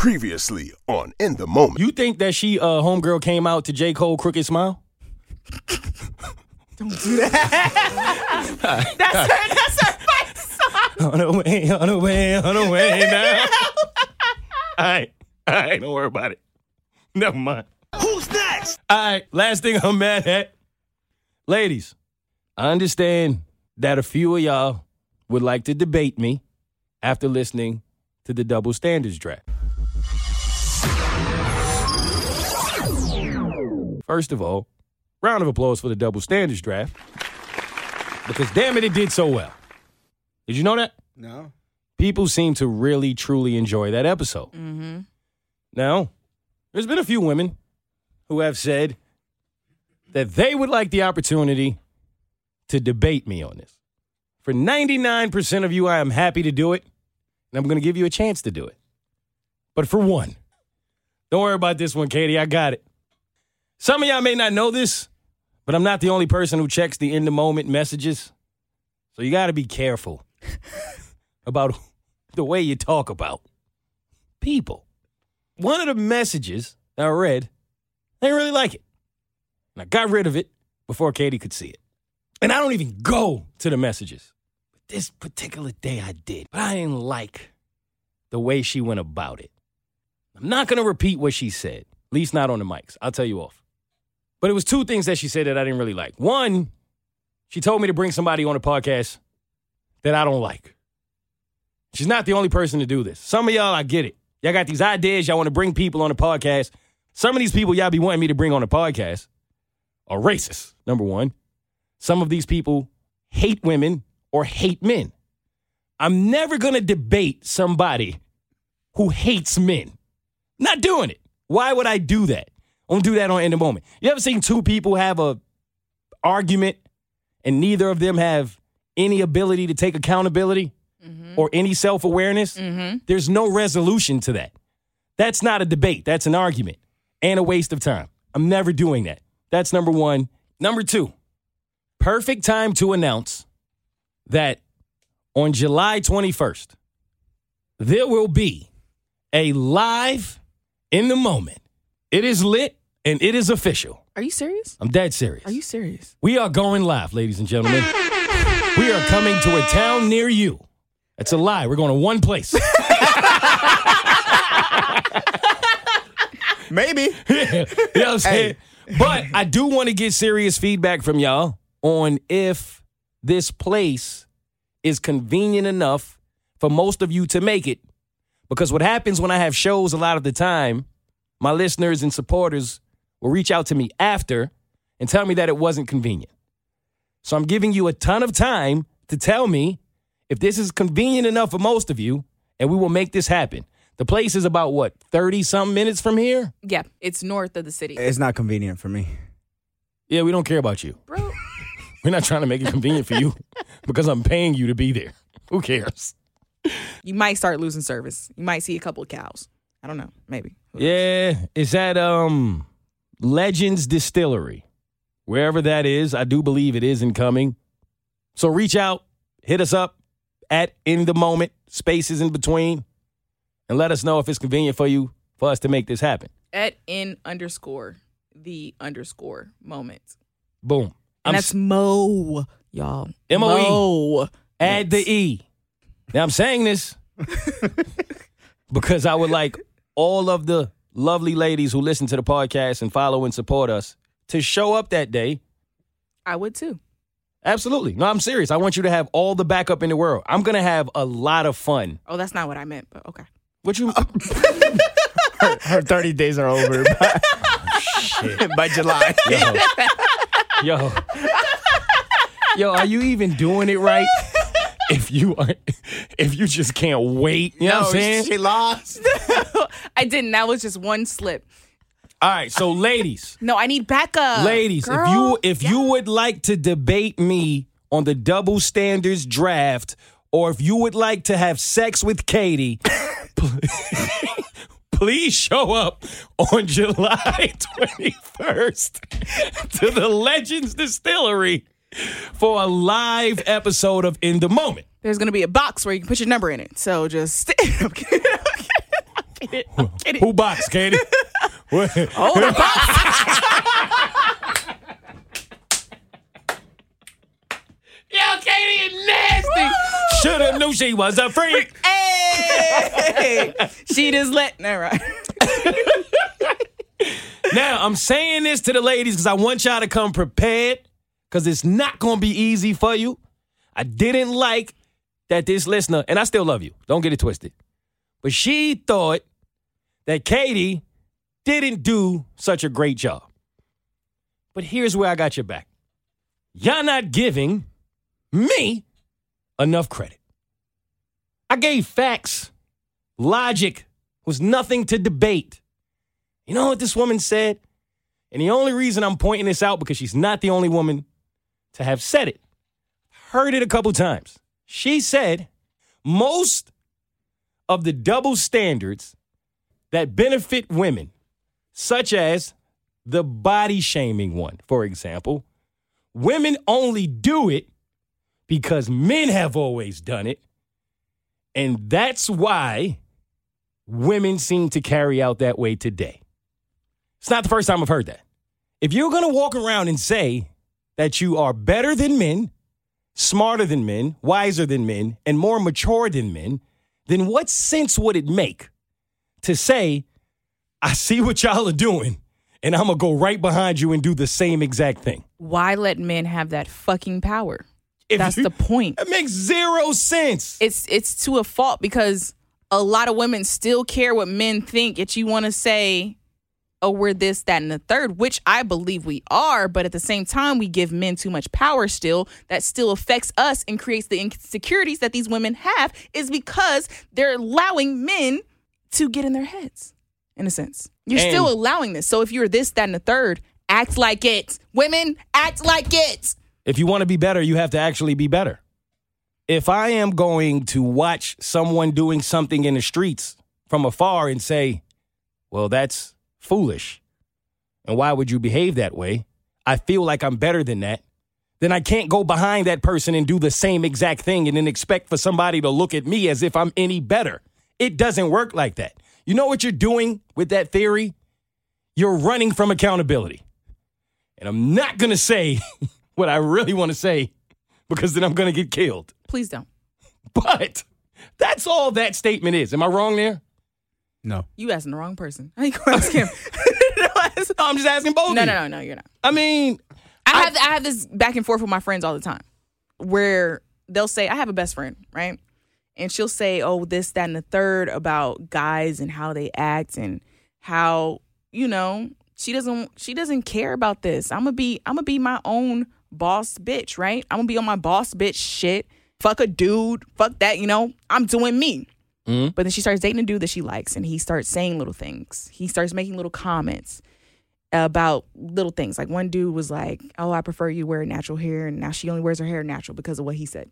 Previously on In the Moment. You think that she, uh, homegirl, came out to J. Cole Crooked Smile? Don't do that. that's her. That's her fight song. On the way, on the way, on the way now. all right, all right, don't worry about it. Never mind. Who's next? All right, last thing I'm mad at. Ladies, I understand that a few of y'all would like to debate me after listening to the double standards draft. First of all, round of applause for the double standards draft. Because damn it, it did so well. Did you know that? No. People seem to really, truly enjoy that episode. Mm-hmm. Now, there's been a few women who have said that they would like the opportunity to debate me on this. For 99% of you, I am happy to do it, and I'm going to give you a chance to do it. But for one, don't worry about this one, Katie. I got it. Some of y'all may not know this, but I'm not the only person who checks the in the moment messages. So you got to be careful about the way you talk about people. One of the messages I read, I didn't really like it. And I got rid of it before Katie could see it. And I don't even go to the messages. But this particular day I did. But I didn't like the way she went about it. I'm not going to repeat what she said, at least not on the mics. I'll tell you off. But it was two things that she said that I didn't really like. One, she told me to bring somebody on the podcast that I don't like. She's not the only person to do this. Some of y'all, I get it. Y'all got these ideas. Y'all want to bring people on the podcast. Some of these people y'all be wanting me to bring on the podcast are racist, number one. Some of these people hate women or hate men. I'm never going to debate somebody who hates men. Not doing it. Why would I do that? Gonna do that on in the moment. You ever seen two people have a argument and neither of them have any ability to take accountability mm-hmm. or any self awareness? Mm-hmm. There's no resolution to that. That's not a debate. That's an argument and a waste of time. I'm never doing that. That's number one. Number two, perfect time to announce that on July 21st, there will be a live in the moment. It is lit and it is official. Are you serious? I'm dead serious. Are you serious? We are going live, ladies and gentlemen. we are coming to a town near you. That's a lie. We're going to one place. Maybe. yeah, you know what I'm saying? Hey. But I do want to get serious feedback from y'all on if this place is convenient enough for most of you to make it. Because what happens when I have shows a lot of the time, my listeners and supporters will reach out to me after and tell me that it wasn't convenient. So I'm giving you a ton of time to tell me if this is convenient enough for most of you, and we will make this happen. The place is about what, 30 something minutes from here? Yeah, it's north of the city. It's not convenient for me. Yeah, we don't care about you. Bro. We're not trying to make it convenient for you because I'm paying you to be there. Who cares? You might start losing service. You might see a couple of cows. I don't know. Maybe. Yeah. Is that um Legends Distillery? Wherever that is, I do believe it is incoming. So reach out, hit us up at in the moment, spaces in between, and let us know if it's convenient for you for us to make this happen. At in underscore the underscore moment. Boom. And I'm that's Moe, y'all. M O E. Add the E. Now I'm saying this because I would like all of the lovely ladies who listen to the podcast and follow and support us to show up that day. I would too. Absolutely. No, I'm serious. I want you to have all the backup in the world. I'm going to have a lot of fun. Oh, that's not what I meant, but okay. What you Her 30 days are over by, by July. Yo. Yo. Yo, are you even doing it right? If you are if you just can't wait. You know what I'm saying? she lost. I didn't. That was just one slip. All right, so ladies. No, I need backup. Ladies, if you if you would like to debate me on the double standards draft, or if you would like to have sex with Katie, please show up on July 21st to the Legends Distillery for a live episode of In the Moment. There's gonna be a box where you can put your number in it. So just I'm kidding. I'm kidding. I'm kidding. Who box, Katie? What? Oh, the box. Yo, Katie is nasty. Shoulda knew she was a freak. Hey, she just let. Never right. Now, I'm saying this to the ladies because I want y'all to come prepared because it's not going to be easy for you. I didn't like that this listener, and I still love you, don't get it twisted, but she thought that Katie didn't do such a great job. But here's where I got your back. Y'all not giving me enough credit. I gave facts. Logic was nothing to debate. You know what this woman said? And the only reason I'm pointing this out because she's not the only woman to have said it. Heard it a couple times. She said most of the double standards that benefit women, such as the body shaming one, for example, women only do it because men have always done it. And that's why women seem to carry out that way today. It's not the first time I've heard that. If you're going to walk around and say that you are better than men, smarter than men, wiser than men, and more mature than men, then what sense would it make to say, I see what y'all are doing, and I'm to go right behind you and do the same exact thing? Why let men have that fucking power? If That's you- the point. It makes zero sense. It's it's to a fault because a lot of women still care what men think. Yet you want to say, "Oh, we're this, that, and the third, which I believe we are. But at the same time, we give men too much power. Still, that still affects us and creates the insecurities that these women have. Is because they're allowing men to get in their heads. In a sense, you're And- still allowing this. So if you're this, that, and the third, act like it. Women, act like it. If you want to be better, you have to actually be better. If I am going to watch someone doing something in the streets from afar and say, well, that's foolish, and why would you behave that way? I feel like I'm better than that. Then I can't go behind that person and do the same exact thing and then expect for somebody to look at me as if I'm any better. It doesn't work like that. You know what you're doing with that theory? You're running from accountability. And I'm not going to say what I really want to say because then I'm going to get killed. Please don't. But that's all that statement is. Am I wrong there? No. You asking the wrong person. I ain't going to ask him. no, I'm just asking both. no, no, no, no, you're not. I mean, I have I have this back and forth with my friends all the time, where they'll say I have a best friend, right, and she'll say, "Oh, this, that, and the third about guys and how they act and how you know she doesn't she doesn't care about this. I'm gonna be I'm gonna be my own boss bitch, right? I'm gonna be on my boss bitch shit. Fuck a dude, fuck that, you know. I'm doing me." Mhm. But then she starts dating a dude that she likes, and he starts saying little things. He starts making little comments about little things. Like one dude was like, "Oh, I prefer you wear natural hair," and now she only wears her hair natural because of what he said.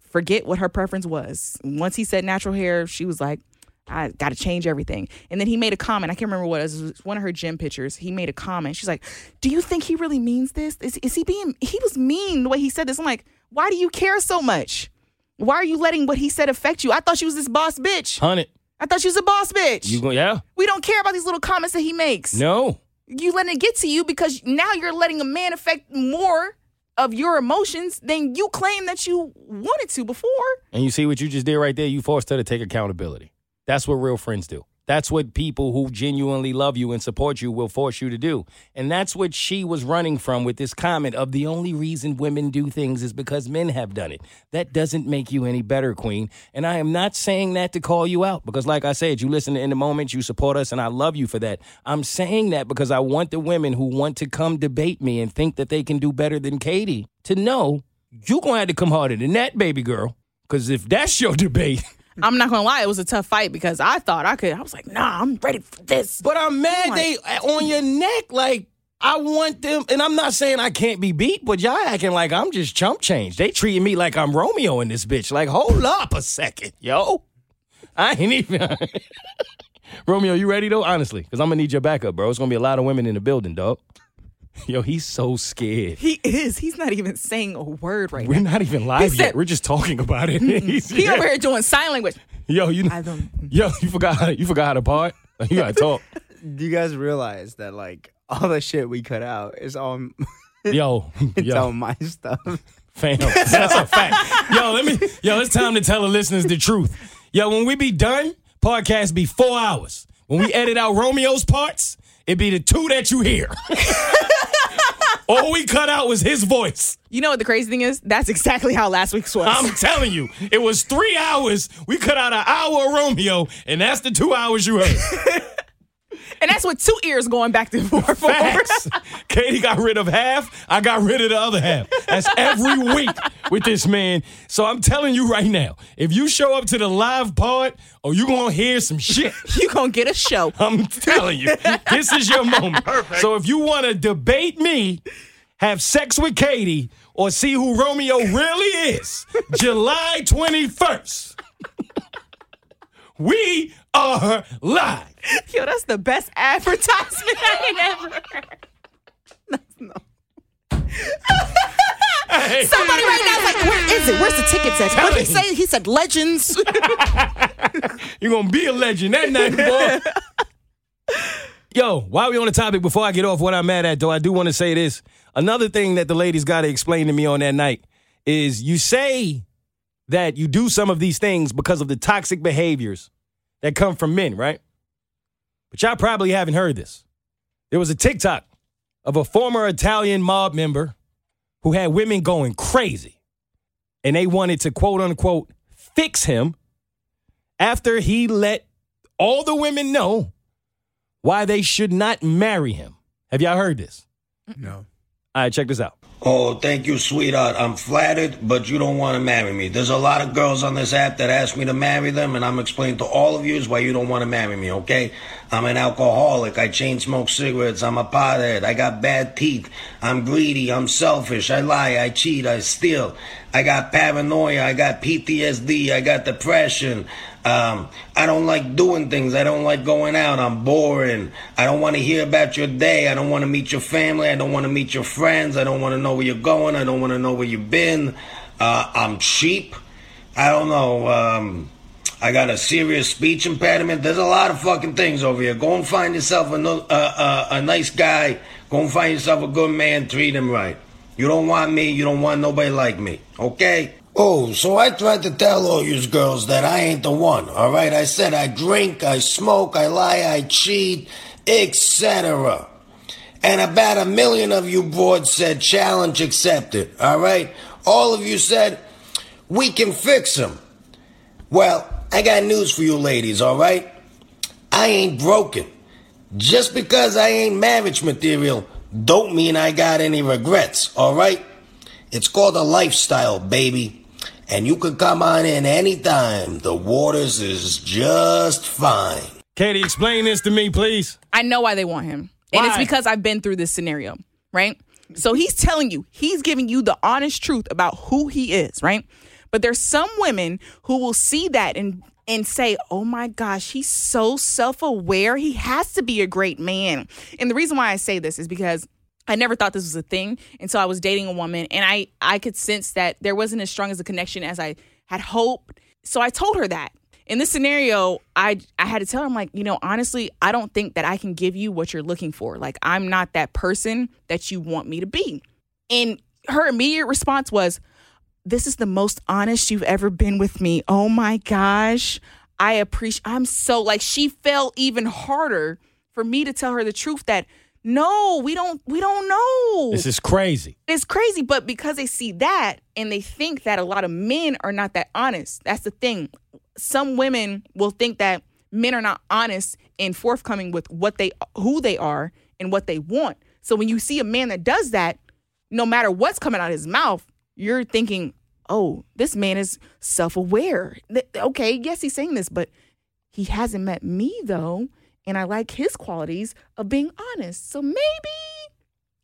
Forget what her preference was. Once he said natural hair, she was like, "I got to change everything." And then he made a comment. I can't remember what it was. It was one of her gym pictures. He made a comment. She's like, "Do you think he really means this? Is is he being? He was mean the way he said this." I'm like, "Why do you care so much? Why are you letting what he said affect you? I thought she was this boss bitch. Hunt I thought she was a boss bitch. You go, yeah? we don't care about these little comments that he makes." No. you letting it get to you because now you're letting a man affect more of your emotions than you claim that you wanted to before. And you see what you just did right there? You forced her to take accountability. That's what real friends do. That's what people who genuinely love you and support you will force you to do. And that's what she was running from with this comment of the only reason women do things is because men have done it. That doesn't make you any better, Queen. And I am not saying that to call you out because, like I said, you listen In the Moment, you support us, and I love you for that. I'm saying that because I want the women who want to come debate me and think that they can do better than Katie to know you're going to have to come harder than that, baby girl. Because if that's your debate, I'm not gonna lie, it was a tough fight because I thought I could. I was like, nah, I'm ready for this. But I'm mad my- they uh, on your neck. Like I want them, and I'm not saying I can't be beat, but y'all acting like I'm just chump change. They treating me like I'm Romeo in this bitch. Like hold up a second, yo. I ain't even. Romeo, you ready though? Honestly, because I'm gonna need your backup, bro. It's gonna be a lot of women in the building, dog. Yo, he's so scared. He is. He's not even saying a word right now. We're now. not even live He yet. said- We're just talking about it. He's- He over here doing sign language. Yo, you I don't. yo, you forgot how you forgot how to part. You gotta talk. Do you guys realize that like all the shit we cut out is all Yo, it's yo. all my stuff? Fam, that's a fact. Yo, let me. Yo, it's time to tell the listeners the truth. Yo, when we be done, podcast be four hours. When we edit out Romeo's parts, it be the two that you hear. All we cut out was his voice. You know what the crazy thing is? That's exactly how last week's was. I'm telling you, it was three hours. We cut out an hour of Romeo, and that's the two hours you heard. and that's with two ears going back and forth. Facts. Katie got rid of half. I got rid of the other half. That's every week with this man. So I'm telling you right now, if you show up to the live pod, or oh, you gonna hear some shit. you gonna get a show. I'm telling you, this is your moment. So if you want to debate me, have sex with Katie, or see who Romeo really is, July 21st, we are live. Yo, that's the best advertisement I ever heard. Hey, Somebody right now is like, where is it? Where's the tickets at? What did he say? He said legends. you're gonna be a legend that night, boy. Yo, while we on the topic, before I get off what I'm mad at, though, I do want to say this. Another thing that the ladies got to explain to me on that night is you say that you do some of these things because of the toxic behaviors that come from men, right? But y'all probably haven't heard this. There was a TikTok of a former Italian mob member who had women going crazy. And they wanted to quote unquote fix him after he let all the women know why they should not marry him. Have y'all heard this? No. All right, check this out. Oh, thank you, sweetheart. I'm flattered, but you don't want to marry me. There's a lot of girls on this app that ask me to marry them, and I'm explaining to all of you why you don't want to marry me, okay? I'm an alcoholic. I chain smoke cigarettes. I'm a pothead. I got bad teeth. I'm greedy. I'm selfish. I lie. I cheat. I steal. I got paranoia. I got PTSD. I got depression. Um, I don't like doing things. I don't like going out. I'm boring. I don't want to hear about your day. I don't want to meet your family. I don't want to meet your friends. I don't want to know where you're going. I don't want to know where you've been. Uh, I'm cheap. I don't know. Um, I got a serious speech impediment. There's a lot of fucking things over here. Go and find yourself a, no- uh, uh, a nice guy. Go and find yourself a good man. Treat him right. You don't want me. You don't want nobody like me. Okay? Oh, so I tried to tell all you girls that I ain't the one. All right? I said I drink, I smoke, I lie, I cheat, etc. And about a million of you broads said challenge accepted. All right? All of you said we can fix him. Well, I got news for you ladies, all right? I ain't broken. Just because I ain't marriage material don't mean I got any regrets, all right? It's called a lifestyle, baby. And you can come on in anytime. The waters is just fine. Katie, explain this to me, please. I know why they want him. And it's because I've been through this scenario, right? So he's telling you, he's giving you the honest truth about who he is, right? But there's some women who will see that and and say, "Oh my gosh, he's so self-aware. He has to be a great man." And the reason why I say this is because I never thought this was a thing until I was dating a woman and I I could sense that there wasn't as strong as a connection as I had hoped. So I told her that. In this scenario, I I had to tell her I'm like, you know, honestly, I don't think that I can give you what you're looking for. Like I'm not that person that you want me to be. And her immediate response was, "This is the most honest you've ever been with me. Oh my gosh. I appreciate. I'm so like she fell even harder for me to tell her the truth that no, we don't we don't know. This is crazy. it's crazy, but because they see that and they think that a lot of men are not that honest. That's the thing. Some women will think that men are not honest and forthcoming with what they who they are and what they want. So when you see a man that does that, no matter what's coming out of his mouth, you're thinking, "Oh, this man is self-aware." Th- Okay, yes, he's saying this, but he hasn't met me though, and I like his qualities of being honest. So maybe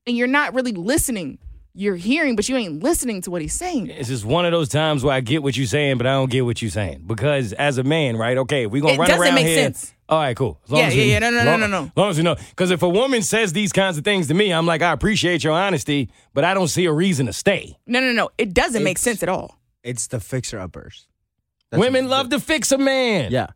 and you're not really listening. You're hearing, but you ain't listening to what he's saying. This is one of those times where I get what you're saying, but I don't get what you're saying. Because as a man, right? Okay, we're gonna run It run doesn't around make here. sense. All right, cool. As long Yeah, as we- yeah, yeah. No, no, no, long- no, no. As long as you know. Because if a woman says these kinds of things to me, I'm like, I appreciate your honesty, but I don't see a reason to stay. No, no, no. It doesn't make sense at all. It's the fixer uppers. Women love to fix a man. Yeah,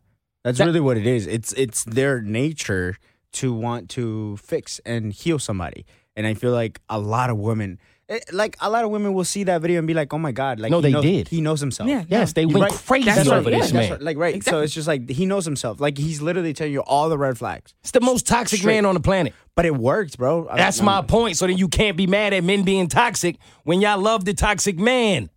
that's That- really what it is. It's it's their nature to want to fix and heal somebody, and I feel like a lot of women, eh, like a lot of women, will see that video and be like, "Oh my god!" Like No, they knows- did. He knows himself. Yeah, Yes, they went right. crazy That's over right. this yeah, man. right. Like right. So it's just like he knows himself. Like he's literally telling you all the red flags. It's the most toxic Straight. man on the planet. But it worked, bro. I- That's my point. So then you can't be mad at men being toxic when y'all love the toxic man.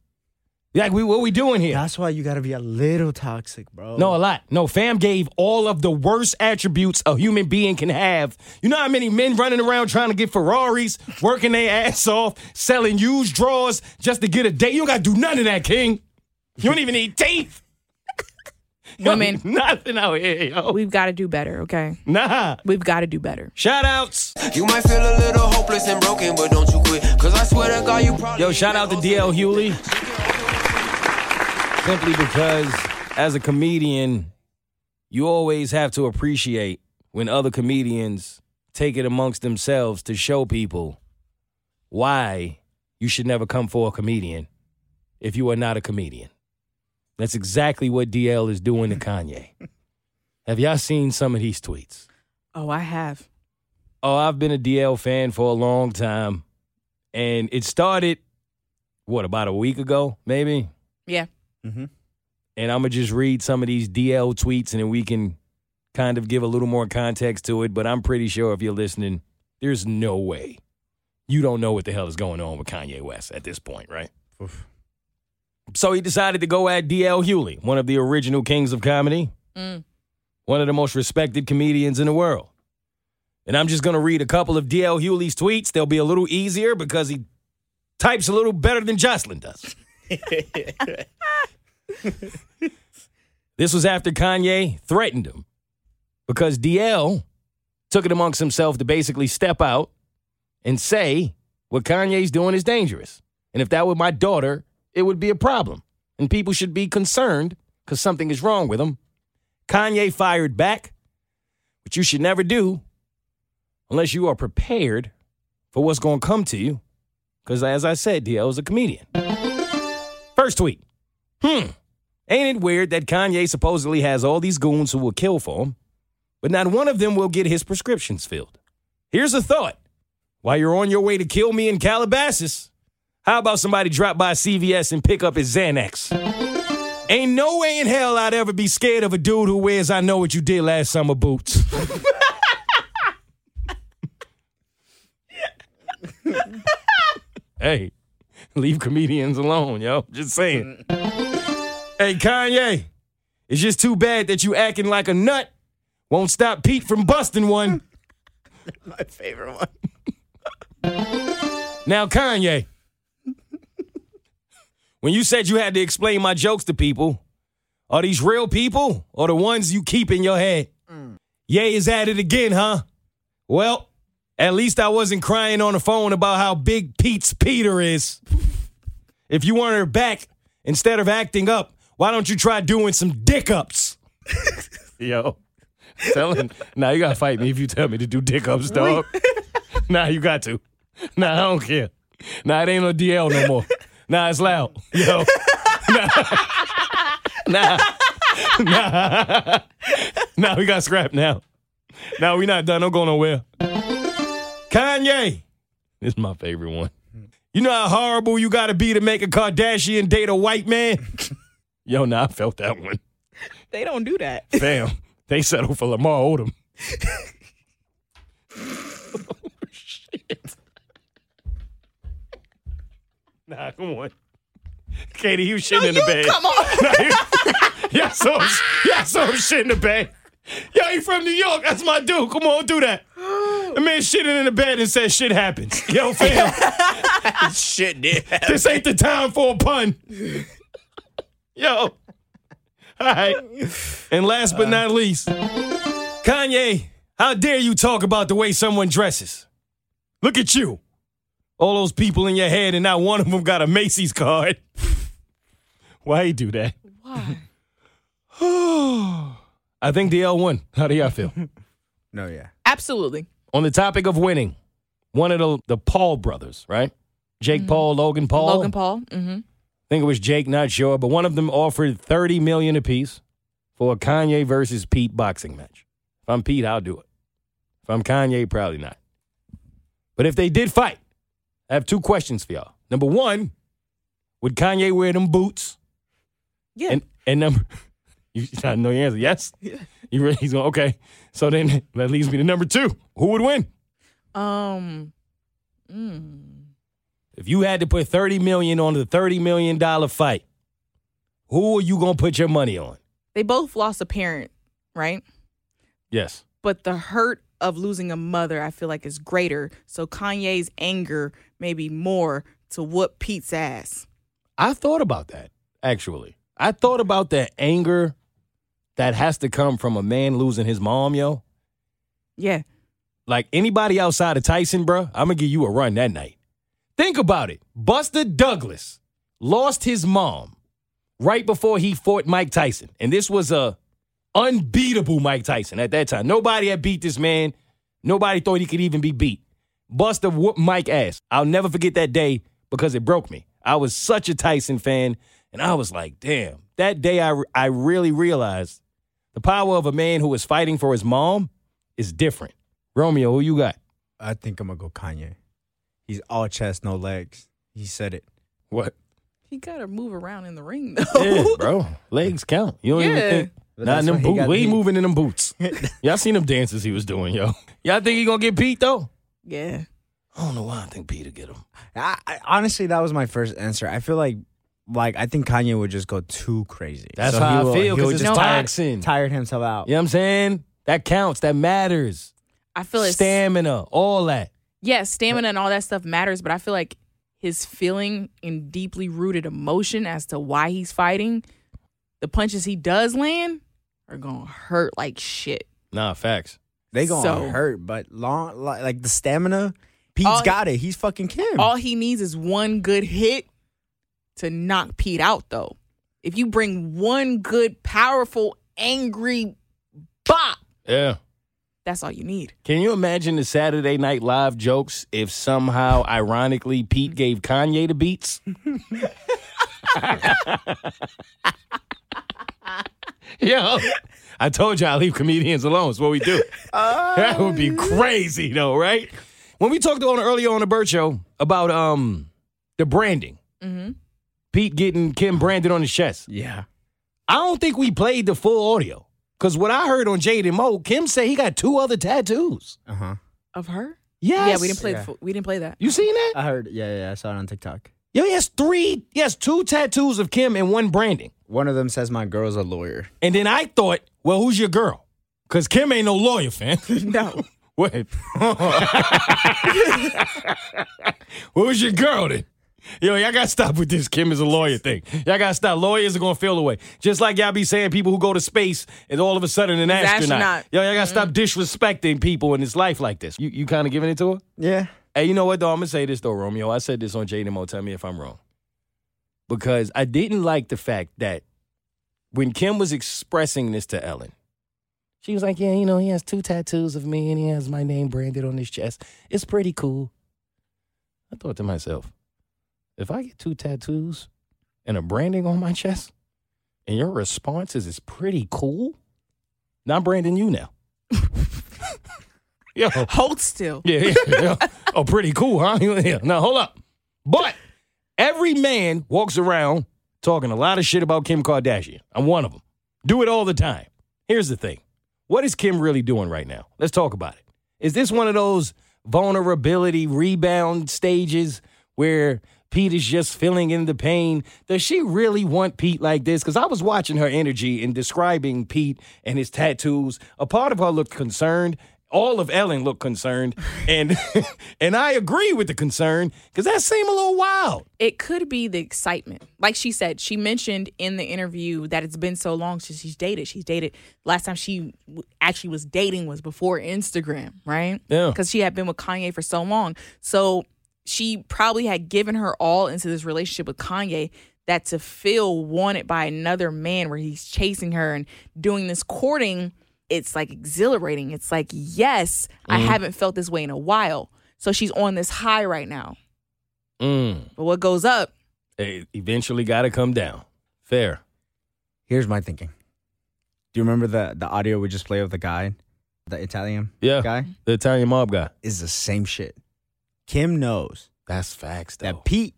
Like, we, what we doing here? That's why you got to be a little toxic, bro. No, a lot. No, fam gave all of the worst attributes a human being can have. You know how many men running around trying to get Ferraris, working their ass off, selling used drawers just to get a date? You don't got to do none of that, King. You don't even need teeth. You don't Women. Nothing out here, yo. We've got to do better, okay? Nah. We've got to do better. Shout outs. You might feel a little hopeless and broken, but don't you quit. Cause I swear to God, you probably. Yo, shout out to DL Hughley. Simply because, as a comedian, you always have to appreciate when other comedians take it amongst themselves to show people why you should never come for a comedian if you are not a comedian. That's exactly what DL is doing to Kanye. Have y'all seen some of these tweets? Oh, I have. Oh, I've been a DL fan for a long time. And it started, what, about a week ago, maybe? Yeah. And I'm going to just read some of these DL tweets and then we can kind of give a little more context to it. But I'm pretty sure if you're listening, there's no way you don't know what the hell is going on with Kanye West at this point, right? So he decided to go at DL Hughley, one of the original kings of comedy, Mm. one of the most respected comedians in the world. And I'm just going to read a couple of DL Hughley's tweets. They'll be a little easier because he types a little better than Jocelyn does. this was after Kanye threatened him because DL took it amongst himself to basically step out and say what Kanye's doing is dangerous. And if that were my daughter, it would be a problem. And people should be concerned because something is wrong with him. Kanye fired back, which you should never do unless you are prepared for what's going to come to you. Because as I said, DL is a comedian. First tweet. Hmm. Ain't it weird that Kanye supposedly has all these goons who will kill for him, but not one of them will get his prescriptions filled? Here's a thought. While you're on your way to kill me in Calabasas, how about somebody drop by CVS and pick up his Xanax? Ain't no way in hell I'd ever be scared of a dude who wears I know what you did last summer boots. hey, leave comedians alone, yo. Just saying. hey, Kanye, it's just too bad that you acting like a nut won't stop Pete from busting one. My favorite one. Now, Kanye, when you said you had to explain my jokes to people, are these real people or the ones you keep in your head? Mm. Ye is at it again, huh? Well, at least I wasn't crying on the phone about how big Pete's Peter is. if you want her back, instead of acting up, why don't you try doing some dick ups? Yo. Telling, now you gotta fight me if you tell me to do dick ups, dog. nah, you got to. Nah, I don't care. Nah, it ain't no DL no more. Nah, it's loud. Yo. Nah. Nah. Nah. Nah, we got scrapped now. Now we not done. Don't go nowhere. Kanye. This is my favorite one. You know how horrible you gotta be to make a Kardashian date a white man? Yo, nah, I felt that one. They don't do that. Fam, they settle for Lamar Odom. oh, shit. Nah, come on. Katie, you shitting in the bed. Come on. Nah, you- yeah, so saw him, yeah, I saw him shit in the bed. Yo, he from New York. That's my dude. Come on, do that. The man shitting in the bed and said shit happens. Yo, fam, Shit, dude. this ain't the time for a pun. Yo. All right. And last but not least, Kanye, how dare you talk about the way someone dresses? Look at you. All those people in your head, and not one of them got a Macy's card. Why you do that? Why? I think DL won. How do y'all feel? No, yeah. Absolutely. On the topic of winning, one of the, the Paul brothers, right? Jake Paul, Logan Paul. Logan Paul. Mm-hmm. I think it was Jake, not sure, but one of them offered 30 million apiece for a Kanye versus Pete boxing match. If I'm Pete, I'll do it. If I'm Kanye, probably not. But if they did fight, I have two questions for y'all. Number one, would Kanye wear them boots? Yeah. And and number you I know your answer. Yes? You really he's going, okay. So then that leads me to number two. Who would win? um. Mm. If you had to put 30 million on the 30 million dollar fight, who are you gonna put your money on? They both lost a parent, right? Yes. But the hurt of losing a mother, I feel like, is greater. So Kanye's anger may be more to whoop Pete's ass. I thought about that, actually. I thought about the anger that has to come from a man losing his mom, yo. Yeah. Like anybody outside of Tyson, bruh, I'm gonna give you a run that night. Think about it. Buster Douglas lost his mom right before he fought Mike Tyson. And this was a unbeatable Mike Tyson at that time. Nobody had beat this man. Nobody thought he could even be beat. Buster whooped Mike ass. I'll never forget that day because it broke me. I was such a Tyson fan, and I was like, damn. That day I, I really realized the power of a man who is fighting for his mom is different. Romeo, who you got? I think I'm gonna go Kanye. He's all chest, no legs. He said it. What? He got to move around in the ring, though. Yeah, bro. Legs count. You don't even think. But Not in them boots. got We ain't beat. moving in them boots. Y'all seen them dances he was doing, yo. Y'all think he gonna get Pete though? yeah. I don't know why I think Pete will get him. I, I, honestly, that was my first answer. I feel like, like I think Kanye would just go too crazy. That's So how he I will- feel, he 'cause would it's just tired, tired himself out. You know what I'm saying? That counts. That matters. I feel it's Stamina, all that. yeah, stamina and all that stuff matters, but I feel like his feeling and deeply rooted emotion as to why he's fighting, the punches he does land are gonna hurt like shit. Nah, facts. They gonna So- hurt, but long like, like the stamina. Pete's All- got it. He's fucking Kim. All he needs is one good hit to knock Pete out, though. If you bring one good, powerful, angry bop, Yeah. that's all you need. Can you imagine the Saturday Night Live jokes if somehow, ironically, Pete gave Kanye the beats? Yo, I told you I leave comedians alone. It's what we do. that would be crazy, though, right? When we talked on earlier on the Bert Show about um the branding, Mm-hmm. Pete getting Kim branded on his chest. yeah. I don't think we played the full audio because what I heard on Jade and Moe, Kim said he got two other tattoos. Uh huh. Of her? Yes. Yeah, we didn't play. Yeah. The, fu- we didn't play that. You seen that? I heard. Yeah, yeah. I saw it on TikTok. Yo, he has three, he has two tattoos of Kim and one branding. One of them says my girl's a lawyer. And then I thought, well, who's your girl? Because Kim ain't no lawyer, fam. no. What? Who's your girl then? Yo, y'all gotta stop with this Kim is a lawyer thing. Y'all gotta stop. Lawyers are gonna feel away. Just like y'all be saying people who go to space and all of a sudden an astronaut. astronaut. Yo, y'all gotta stop mm-hmm. disrespecting people in this life like this. You you kind of giving it to her? Yeah. Hey, you know what though? I'm gonna say this though, Romeo. I said this on Jade and Moe. Tell me if I'm wrong. Because I didn't like the fact that when Kim was expressing this to Ellen, she was like, "Yeah, you know, he has two tattoos of me and he has my name branded on his chest. It's pretty cool." I thought to myself, if I get two tattoos and a branding on my chest, and your response is it's pretty cool, now I'm branding you now. yeah. Oh. Hold still. yeah, yeah, yeah. Oh, pretty cool, huh? Yeah. Now hold up. But every man walks around talking a lot of shit about Kim Kardashian. I'm one of them. Do it all the time. Here's the thing. What is Kim really doing right now? Let's talk about it. Is this one of those vulnerability rebound stages where Pete is just filling in the pain? Does she really want Pete like this? Because I was watching her energy in describing Pete and his tattoos. A part of her looked concerned. All of Ellen looked concerned, and and I agree with the concern because that seemed a little wild. It could be the excitement. Like she said, she mentioned in the interview that it's been so long since she's dated. She's dated last time she actually was dating was before Instagram, right? Yeah. Because she had been with Kanye for so long. So she probably had given her all into this relationship with Kanye that to feel wanted by another man where he's chasing her and doing this courting, it's like exhilarating. It's like, yes, I haven't felt this way in a while. So she's on this high right now. Mm. But what goes up It eventually got to come down. Fair. Here's my thinking. Do you remember the the audio we just played of the guy, the Italian Yeah. guy? The Italian mob guy. Is the same shit. Kim knows That's facts, though. that Pete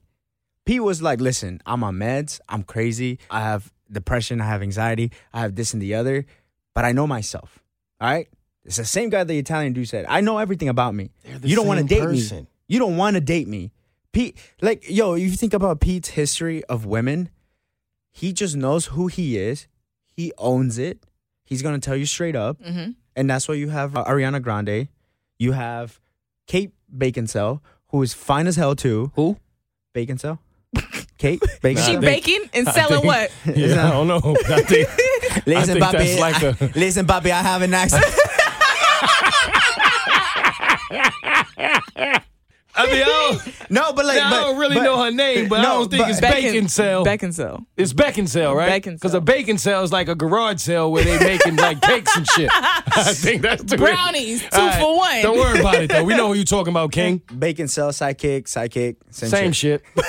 Pete was like, listen, I'm on meds, I'm crazy, I have depression, I have anxiety, I have this and the other, but I know myself. All right? It's the same guy the Italian dude said. I know everything about me. The You don't want to date person. me. You don't want to date me. Pete, like, yo, if you think about Pete's history of women, he just knows who he is. He owns it. He's gonna tell you straight up. Mhm. And that's why you have uh, Ariana Grande. You have Kate Baconsell, who is fine as hell too. Who? Bacon Cell. Kate Baconsell. she think- baking and selling what? Yeah, I don't know. I think, Listen, think Bobby. that's like a- listen, Bobby. I have an accent. I mean, I don't, no, but like, I but- don't really but- know her name, but I don't think but- it's Bacon- bacon cell. Bacon cell. It's bacon cell, right? Bacon Because a bacon cell is like a garage sale where they making like cakes and shit. I think that's the Brownies, two All right, for one. Don't worry about it though. We know who you talking about, King. Baconsell, sidekick, sidekick, same, Same shit. shit.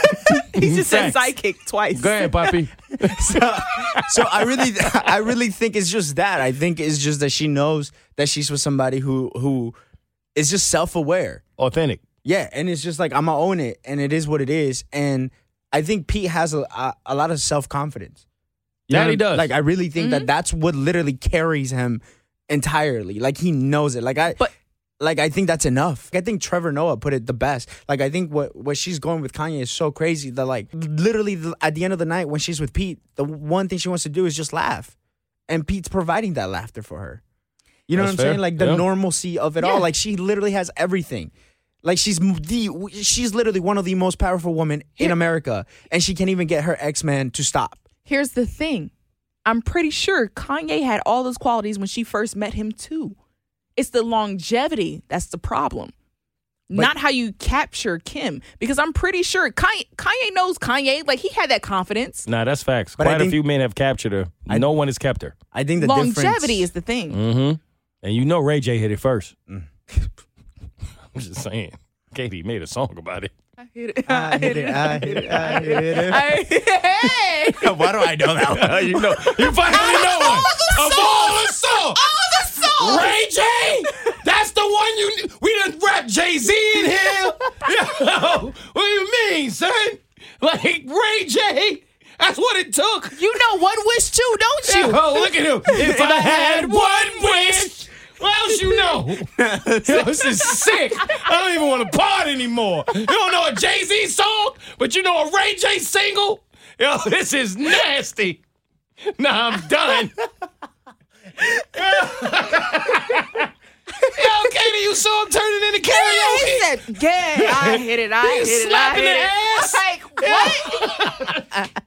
He just said Facts. sidekick twice. Go ahead, Poppy. so, so I really, I really think it's just that. I think it's just that she knows that she's with somebody who, who is just self aware. Authentic. Yeah, and it's just like I'm gonna own it, and it is what it is. And I think Pete has a a, a lot of self confidence. That he does. Like I really think Mm-hmm. that that's what literally carries him entirely. Like he knows it. Like I, But- like I think that's enough. I think Trevor Noah put it the best. Like I think what what she's going with Kanye is so crazy that like literally the, at the end of the night when she's with Pete, the one thing she wants to do is just laugh, and Pete's providing that laughter for her. You know That's what I'm fair. saying? Like the Yeah. normalcy of it all. Like she literally has everything. Like she's the she's literally one of the most powerful women in America, and she can't even get her ex man to stop. Here's the thing. I'm pretty sure Kanye had all those qualities when she first met him too. It's the longevity that's the problem. Not how you capture Kim. Because I'm pretty sure Kanye, Kanye knows Kanye. Like he had that confidence. Nah, that's facts. But I Quite a few men have captured her. no one has kept her. I think the Longevity difference, is the thing. Mm-hmm. And you know Ray J hit it first. Mm. I'm just saying. Katie made a song about it. I hit it. I hit it. I hit it. I hit it. I- hey! Why do I know that? One? you know, you finally know one. Of all the songs. All the songs! Ray J, that's the one you. We done rap Jay Z in here. Yo, what do you mean, son? Like Ray J, that's what it took. You know one wish too, don't you? Yo, oh, look at him. If I had one wish, what else you know? Yo, this is sick. I don't even want to part anymore. You don't know a Jay Z song, but you know a Ray J single. Yo, this is nasty. Nah, I'm done. Yo, Katie, you saw him turning into He karaoke. said, yeah, I hit it, I He's hit it, I hit the it. ass. Like,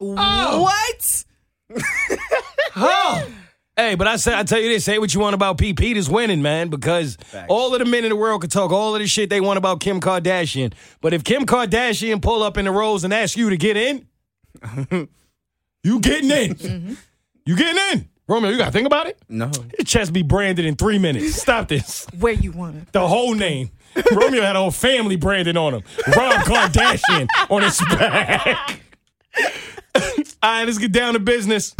what? Oh. What? Oh. Hey, but I say I tell you this, say what you want about Pete. Pete is winning, man, because all of the men in the world can talk all of the shit they want about Kim Kardashian. But if Kim Kardashian pull up in the rolls and ask you to get in, you getting in. Mm-hmm. You getting in. Romeo, you gotta think about it. No. Your chest be branded in three minutes. Stop this. Where you want? It. The whole name. Romeo had a whole family branded on him. Rob Kardashian on his back. All right, let's get down to business.